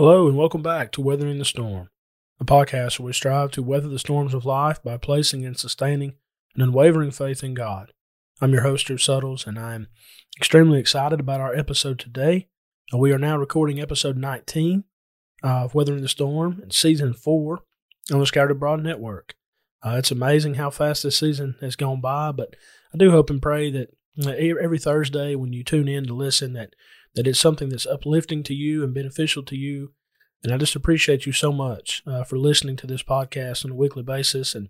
Hello, and welcome back to Weathering the Storm, a podcast where we strive to weather the storms of life by placing and sustaining an unwavering faith in God. I'm your host, Drew Suttles, and I'm extremely excited about our episode today. Uh, we are now recording episode 19 of Weathering the Storm in season four on the Scattered Abroad Network. Uh, it's amazing how fast this season has gone by, but I do hope and pray that uh, every Thursday when you tune in to listen, that that it's something that's uplifting to you and beneficial to you. And I just appreciate you so much uh, for listening to this podcast on a weekly basis. And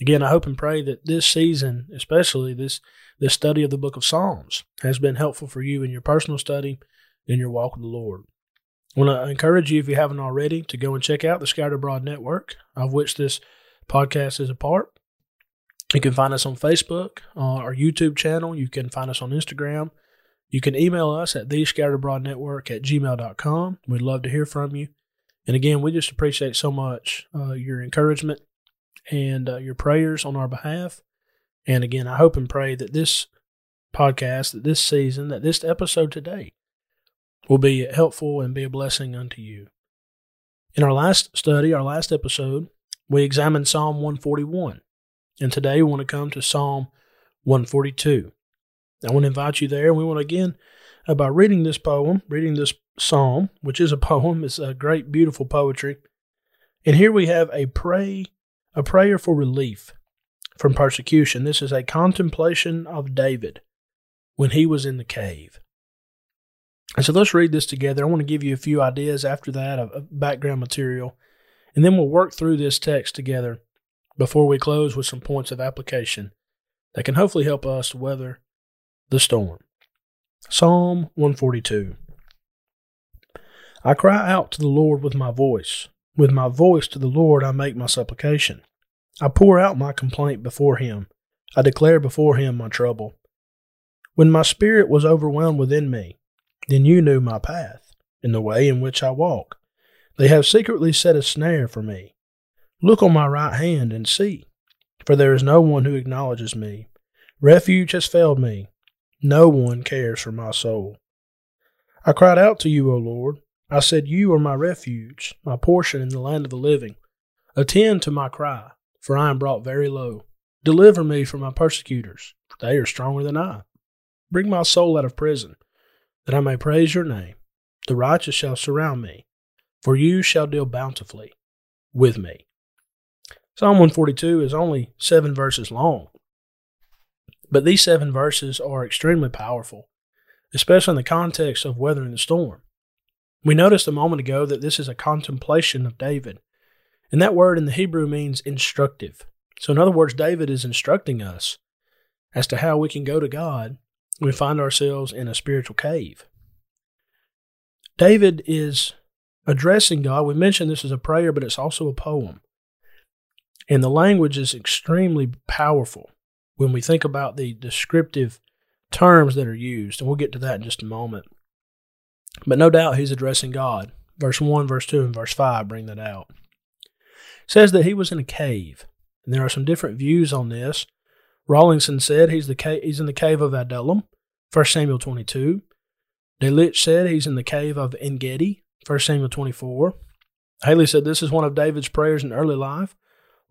again, I hope and pray that this season, especially this this study of the Book of Psalms, has been helpful for you in your personal study and your walk with the Lord. I want to encourage you, if you haven't already, to go and check out the Scattered Abroad Network, of which this podcast is a part. You can find us on Facebook, on our YouTube channel. You can find us on Instagram. You can email us at thescatteredabroadnetwork at gmail.com. We'd love to hear from you. And again, we just appreciate so much uh, your encouragement and uh, your prayers on our behalf. And again, I hope and pray that this podcast, that this season, that this episode today will be helpful and be a blessing unto you. In our last study, our last episode, we examined Psalm 141. And today we want to come to Psalm 142. I want to invite you there. We want to again, uh, by reading this poem, reading this psalm, which is a poem, it's a great, beautiful poetry. And here we have a pray, a prayer for relief from persecution. This is a contemplation of David when he was in the cave. And so let's read this together. I want to give you a few ideas after that of, of background material, and then we'll work through this text together before we close with some points of application that can hopefully help us weather the storm. Psalm 142 I cry out to the Lord with my voice. With my voice to the Lord I make my supplication. I pour out my complaint before him. I declare before him my trouble. When my spirit was overwhelmed within me, then you knew my path, and the way in which I walk. They have secretly set a snare for me. Look on my right hand and see, for there is no one who acknowledges me. Refuge has failed me. No one cares for my soul. I cried out to you, O Lord. I said, You are my refuge, my portion in the land of the living. Attend to my cry, for I am brought very low. Deliver me from my persecutors, for they are stronger than I. Bring my soul out of prison, that I may praise your name. The righteous shall surround me, for you shall deal bountifully with me. Psalm 142 is only seven verses long, but these seven verses are extremely powerful, especially in the context of weathering the storm. We noticed a moment ago that this is a contemplation of David, and that word in the Hebrew means instructive. So, in other words, David is instructing us as to how we can go to God when we find ourselves in a spiritual cave. David is addressing God. We mentioned this as a prayer, but it's also a poem. And the language is extremely powerful when we think about the descriptive terms that are used, and we'll get to that in just a moment. But no doubt he's addressing God. Verse 1, verse 2, and verse 5 bring that out. It says that he was in a cave, and there are some different views on this. Rawlinson said he's, the ca- he's in the cave of Adullam, 1 Samuel 22. Delitzsch said he's in the cave of Engedi, 1 Samuel 24. Haley said this is one of David's prayers in early life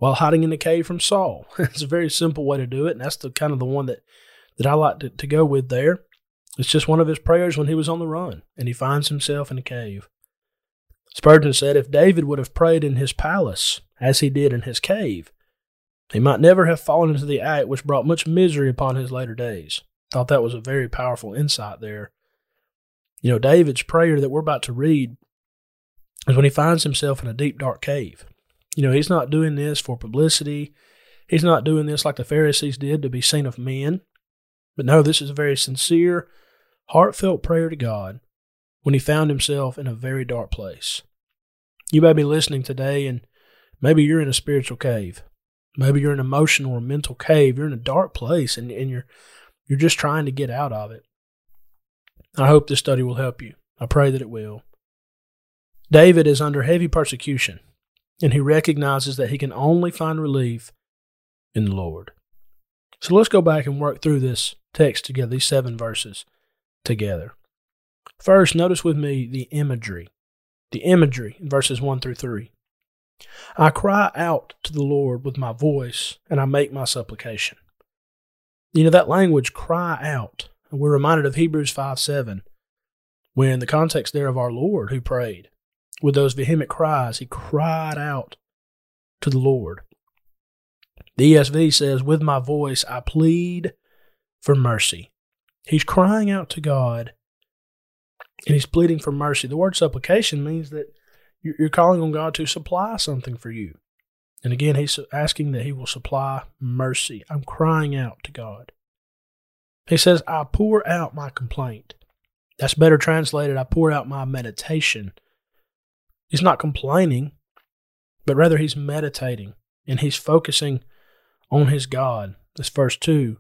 while hiding in the cave from Saul. it's a very simple way to do it, and that's the kind of the one that, that I like to, to go with there. It's just one of his prayers when he was on the run, and he finds himself in a cave. Spurgeon said if David would have prayed in his palace, as he did in his cave, he might never have fallen into the act which brought much misery upon his later days. Thought that was a very powerful insight there. You know, David's prayer that we're about to read is when he finds himself in a deep, dark cave. You know, he's not doing this for publicity. He's not doing this like the Pharisees did to be seen of men. But no, this is a very sincere, heartfelt prayer to God when he found himself in a very dark place. You may be listening today and maybe you're in a spiritual cave. Maybe you're in an emotional or mental cave. You're in a dark place and, and you're you're just trying to get out of it. I hope this study will help you. I pray that it will. David is under heavy persecution and he recognizes that he can only find relief in the Lord. So let's go back and work through this text together, these seven verses together. First, notice with me the imagery the imagery in verses 1 through 3. I cry out to the Lord with my voice, and I make my supplication. You know, that language, cry out, we're reminded of Hebrews 5 7, when the context there of our Lord who prayed. With those vehement cries, he cried out to the Lord. The ESV says, With my voice I plead for mercy. He's crying out to God and he's pleading for mercy. The word supplication means that you're calling on God to supply something for you. And again, he's asking that he will supply mercy. I'm crying out to God. He says, I pour out my complaint. That's better translated, I pour out my meditation. He's not complaining, but rather he's meditating and he's focusing on his God. This verse 2.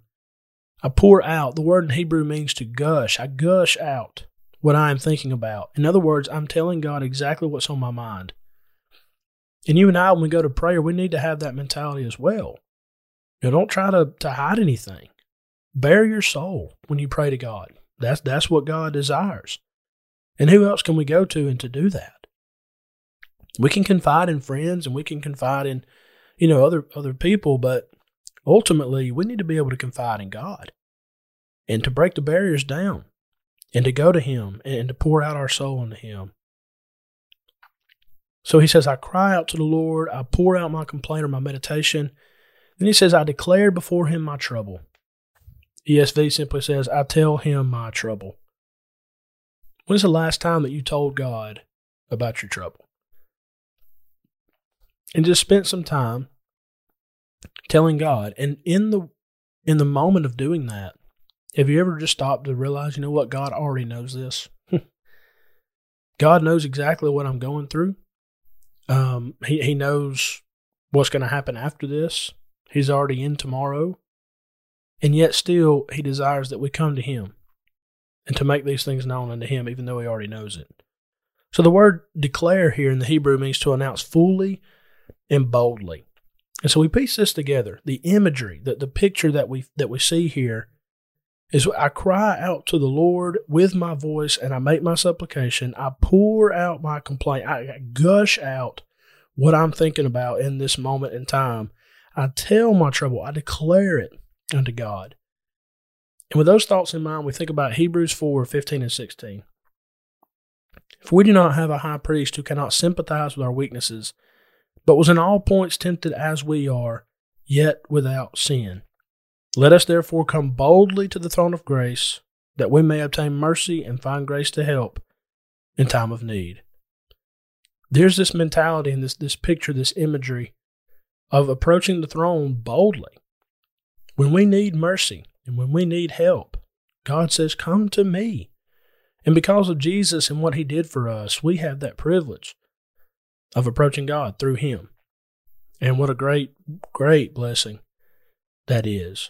I pour out. The word in Hebrew means to gush. I gush out what I am thinking about. In other words, I'm telling God exactly what's on my mind. And you and I, when we go to prayer, we need to have that mentality as well. You know, don't try to, to hide anything. Bare your soul when you pray to God. That's that's what God desires. And who else can we go to and to do that? We can confide in friends and we can confide in, you know, other other people, but ultimately we need to be able to confide in God and to break the barriers down and to go to Him and to pour out our soul unto Him. So he says, I cry out to the Lord, I pour out my complaint or my meditation. Then he says, I declare before him my trouble. ESV simply says, I tell him my trouble. When's the last time that you told God about your trouble? And just spent some time telling God. And in the in the moment of doing that, have you ever just stopped to realize, you know what, God already knows this? God knows exactly what I'm going through. Um, he, he knows what's going to happen after this. He's already in tomorrow. And yet, still, he desires that we come to him and to make these things known unto him, even though he already knows it. So, the word declare here in the Hebrew means to announce fully and boldly. And so we piece this together. The imagery, the, the picture that we that we see here is I cry out to the Lord with my voice and I make my supplication. I pour out my complaint. I gush out what I'm thinking about in this moment in time. I tell my trouble. I declare it unto God. And with those thoughts in mind, we think about Hebrews 4 15 and 16. If we do not have a high priest who cannot sympathize with our weaknesses, but was in all points tempted as we are, yet without sin. Let us therefore come boldly to the throne of grace, that we may obtain mercy and find grace to help in time of need. There's this mentality and this, this picture, this imagery of approaching the throne boldly. When we need mercy and when we need help, God says, Come to me. And because of Jesus and what he did for us, we have that privilege of approaching God through him. And what a great, great blessing that is.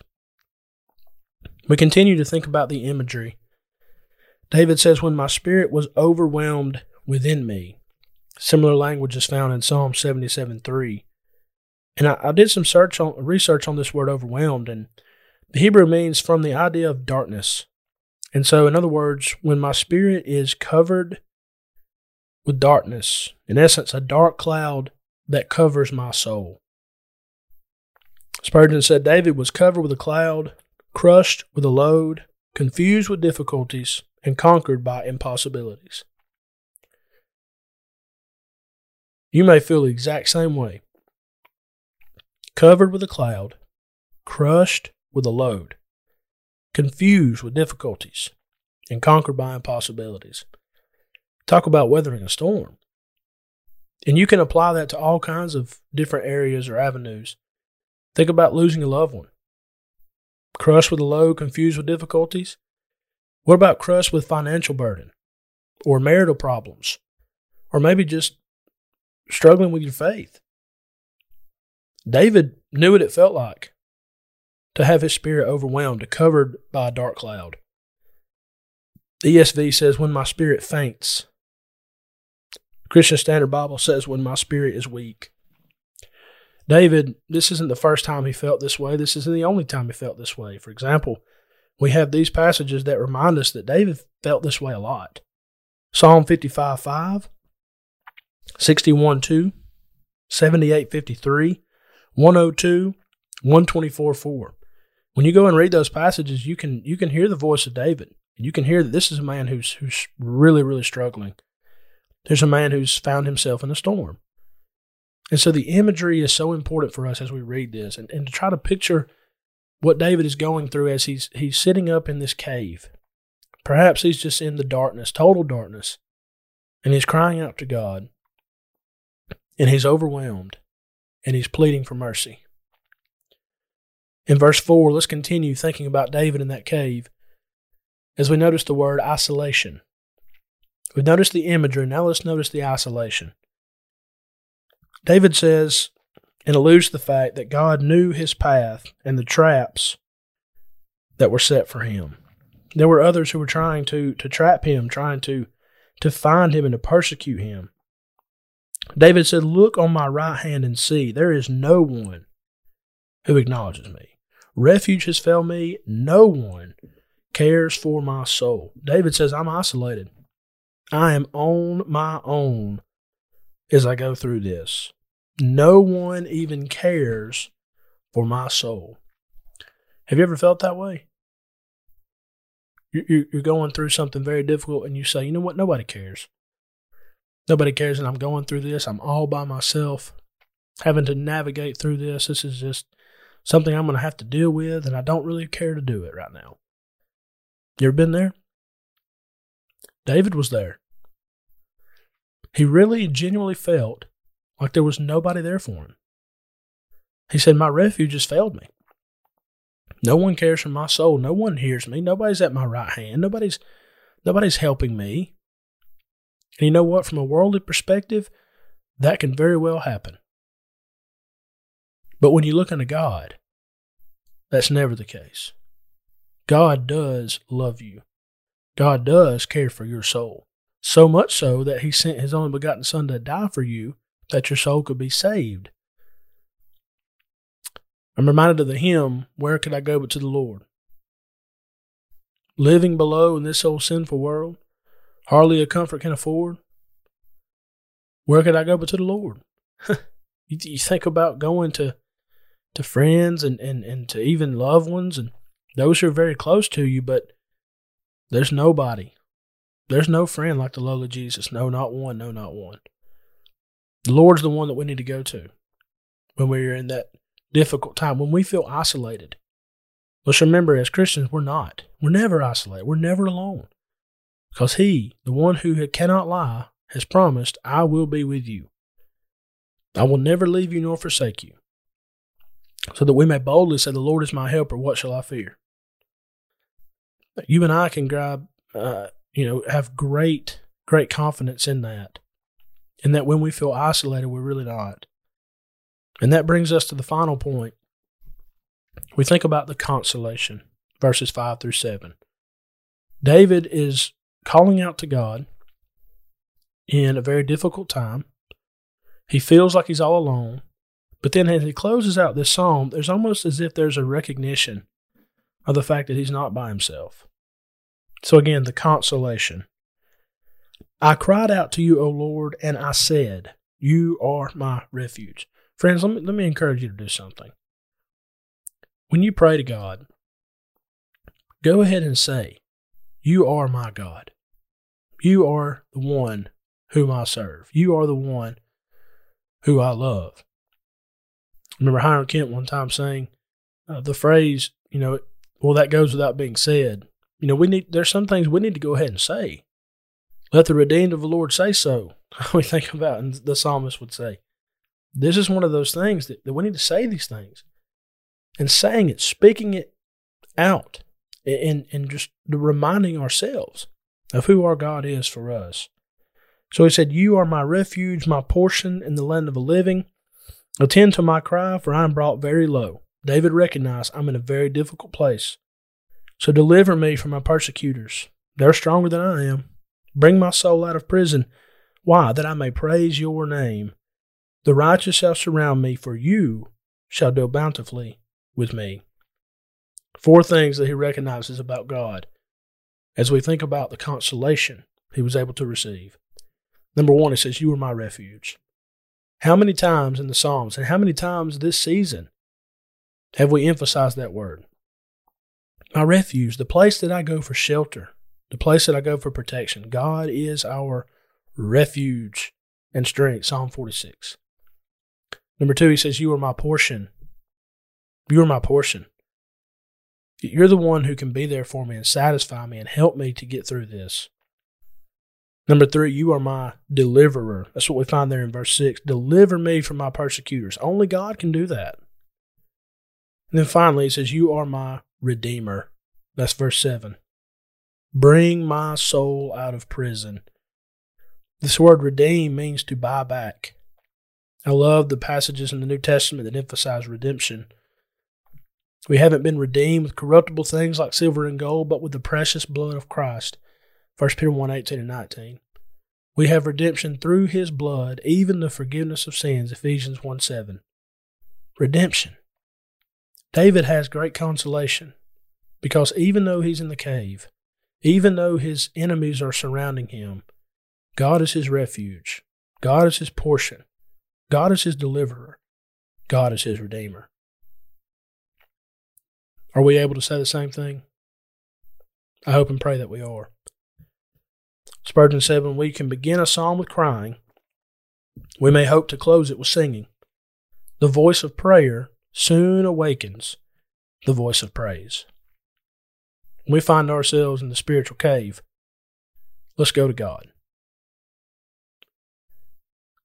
We continue to think about the imagery. David says, When my spirit was overwhelmed within me. Similar language is found in Psalm 77 3. And I, I, did some search on research on this word overwhelmed, and the Hebrew means from the idea of darkness. And so, in other words, when my spirit is covered with darkness, in essence, a dark cloud that covers my soul. Spurgeon said David was covered with a cloud crushed with a load, confused with difficulties, and conquered by impossibilities. You may feel the exact same way. Covered with a cloud, crushed with a load, confused with difficulties, and conquered by impossibilities. Talk about weathering a storm. And you can apply that to all kinds of different areas or avenues. Think about losing a loved one crushed with a load, confused with difficulties? What about crushed with financial burden or marital problems or maybe just struggling with your faith? David knew what it felt like to have his spirit overwhelmed, covered by a dark cloud. ESV says, When my spirit faints. Christian Standard Bible says, When my spirit is weak. David, this isn't the first time he felt this way. This isn't the only time he felt this way. For example, we have these passages that remind us that David felt this way a lot. Psalm 55 5 61 2, 78 53, 102, 124 4. When you go and read those passages, you can you can hear the voice of David. You can hear that this is a man who's who's really, really struggling. There's a man who's found himself in a storm. And so the imagery is so important for us as we read this and, and to try to picture what David is going through as he's he's sitting up in this cave. Perhaps he's just in the darkness, total darkness, and he's crying out to God. And he's overwhelmed and he's pleading for mercy. In verse 4, let's continue thinking about David in that cave as we notice the word isolation. We've noticed the imagery, now let's notice the isolation. David says and alludes to the fact that God knew his path and the traps that were set for him. There were others who were trying to, to trap him, trying to, to find him and to persecute him. David said, Look on my right hand and see, there is no one who acknowledges me. Refuge has failed me, no one cares for my soul. David says, I'm isolated. I am on my own as I go through this. No one even cares for my soul. Have you ever felt that way? You're going through something very difficult and you say, you know what? Nobody cares. Nobody cares, and I'm going through this. I'm all by myself, having to navigate through this. This is just something I'm going to have to deal with, and I don't really care to do it right now. You ever been there? David was there. He really genuinely felt like there was nobody there for him. He said, My refuge has failed me. No one cares for my soul. No one hears me. Nobody's at my right hand. Nobody's nobody's helping me. And you know what? From a worldly perspective, that can very well happen. But when you look unto God, that's never the case. God does love you. God does care for your soul. So much so that he sent his only begotten Son to die for you that your soul could be saved. I'm reminded of the hymn, Where Could I Go But to the Lord? Living below in this old sinful world, hardly a comfort can afford. Where could I go but to the Lord? you, you think about going to to friends and, and, and to even loved ones and those who are very close to you, but there's nobody. There's no friend like the of Jesus. No, not one. No, not one. The Lord's the one that we need to go to when we're in that difficult time, when we feel isolated. Let's remember, as Christians, we're not. We're never isolated. We're never alone. Because He, the one who cannot lie, has promised, I will be with you. I will never leave you nor forsake you. So that we may boldly say, The Lord is my helper. What shall I fear? You and I can grab, uh, you know, have great, great confidence in that and that when we feel isolated, we're really not. And that brings us to the final point. We think about the consolation, verses 5 through 7. David is calling out to God in a very difficult time. He feels like he's all alone. But then as he closes out this psalm, there's almost as if there's a recognition of the fact that he's not by himself. So again, the consolation. I cried out to you, O Lord, and I said, You are my refuge. Friends, let me, let me encourage you to do something. When you pray to God, go ahead and say, You are my God. You are the one whom I serve. You are the one who I love. Remember Hiram Kemp one time saying uh, the phrase, you know, well, that goes without being said. You know, we need, there's some things we need to go ahead and say. Let the redeemed of the Lord say so. we think about, and the psalmist would say, this is one of those things that, that we need to say these things and saying it, speaking it out, and, and just reminding ourselves of who our God is for us. So he said, You are my refuge, my portion in the land of the living. Attend to my cry, for I am brought very low. David recognized I'm in a very difficult place. So deliver me from my persecutors. They're stronger than I am. Bring my soul out of prison. Why? That I may praise your name. The righteous shall surround me, for you shall deal bountifully with me. Four things that he recognizes about God as we think about the consolation he was able to receive. Number one, he says, You are my refuge. How many times in the Psalms and how many times this season have we emphasized that word? My refuge, the place that I go for shelter, the place that I go for protection. God is our refuge and strength. Psalm 46. Number two, he says, You are my portion. You are my portion. You're the one who can be there for me and satisfy me and help me to get through this. Number three, you are my deliverer. That's what we find there in verse six. Deliver me from my persecutors. Only God can do that. And then finally, it says, You are my redeemer. That's verse seven. Bring my soul out of prison. This word redeem means to buy back. I love the passages in the New Testament that emphasize redemption. We haven't been redeemed with corruptible things like silver and gold, but with the precious blood of Christ. 1 Peter 1 18 and 19. We have redemption through his blood, even the forgiveness of sins. Ephesians 1 7. Redemption. David has great consolation because even though he's in the cave, even though his enemies are surrounding him, God is his refuge. God is his portion. God is his deliverer. God is his redeemer. Are we able to say the same thing? I hope and pray that we are. Spurgeon said, When we can begin a psalm with crying, we may hope to close it with singing. The voice of prayer soon awakens the voice of praise. When we find ourselves in the spiritual cave, let's go to God.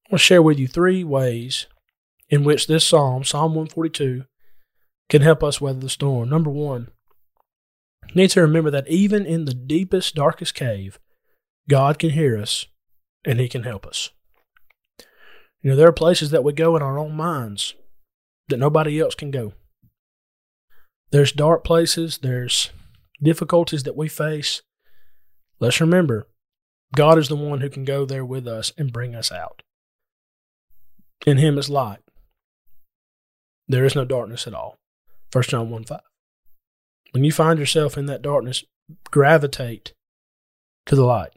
I want to share with you three ways in which this psalm, Psalm 142, can help us weather the storm. Number one, you need to remember that even in the deepest, darkest cave, God can hear us and He can help us. You know, there are places that we go in our own minds that nobody else can go. There's dark places, there's difficulties that we face. Let's remember, God is the one who can go there with us and bring us out. In Him is light. There is no darkness at all. 1 John 1 5. When you find yourself in that darkness, gravitate to the light,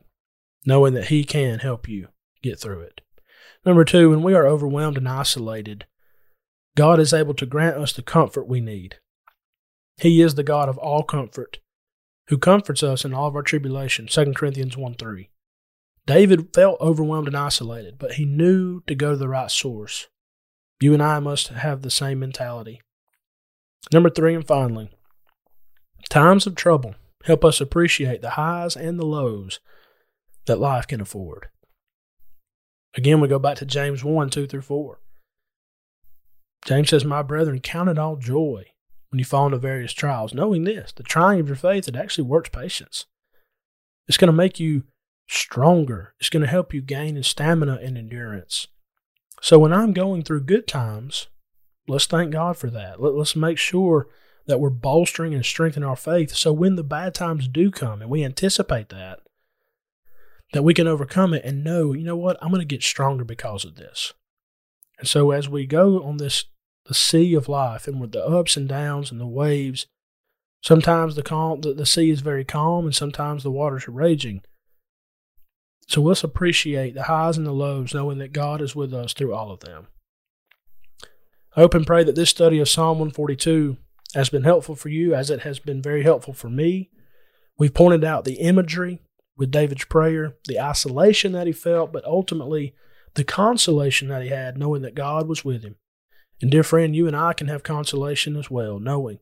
knowing that He can help you get through it. Number two, when we are overwhelmed and isolated, God is able to grant us the comfort we need. He is the God of all comfort, who comforts us in all of our tribulation. 2 Corinthians 1 3. David felt overwhelmed and isolated, but he knew to go to the right source. You and I must have the same mentality. Number three, and finally, times of trouble help us appreciate the highs and the lows that life can afford. Again, we go back to James 1 2 through 4. James says, My brethren, count it all joy when you fall into various trials, knowing this, the trying of your faith, it actually works patience. It's going to make you stronger. It's going to help you gain in stamina and endurance. So when I'm going through good times, let's thank God for that. Let, us make sure that we're bolstering and strengthening our faith. So when the bad times do come and we anticipate that, that we can overcome it and know, you know what, I'm going to get stronger because of this. And so as we go on this the sea of life and with the ups and downs and the waves, sometimes the calm the, the sea is very calm and sometimes the waters are raging. So let's appreciate the highs and the lows, knowing that God is with us through all of them. I hope and pray that this study of Psalm 142 has been helpful for you as it has been very helpful for me. We've pointed out the imagery with David's prayer, the isolation that he felt, but ultimately the consolation that he had, knowing that God was with him. And dear friend, you and I can have consolation as well, knowing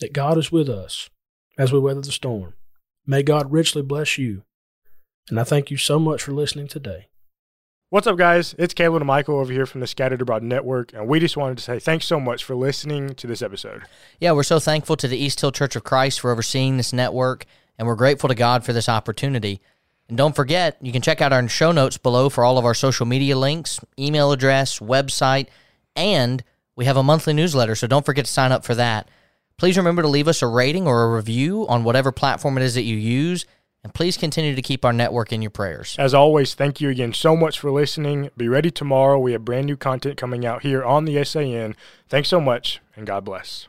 that God is with us as we weather the storm. May God richly bless you and I thank you so much for listening today. What's up, guys? It's Caleb and Michael over here from the Scattered Abroad Network, and we just wanted to say thanks so much for listening to this episode. Yeah, we're so thankful to the East Hill Church of Christ for overseeing this network, and we're grateful to God for this opportunity. And don't forget, you can check out our show notes below for all of our social media links, email address, website, and we have a monthly newsletter, so don't forget to sign up for that. Please remember to leave us a rating or a review on whatever platform it is that you use. And please continue to keep our network in your prayers. As always, thank you again so much for listening. Be ready tomorrow. We have brand new content coming out here on the SAN. Thanks so much, and God bless.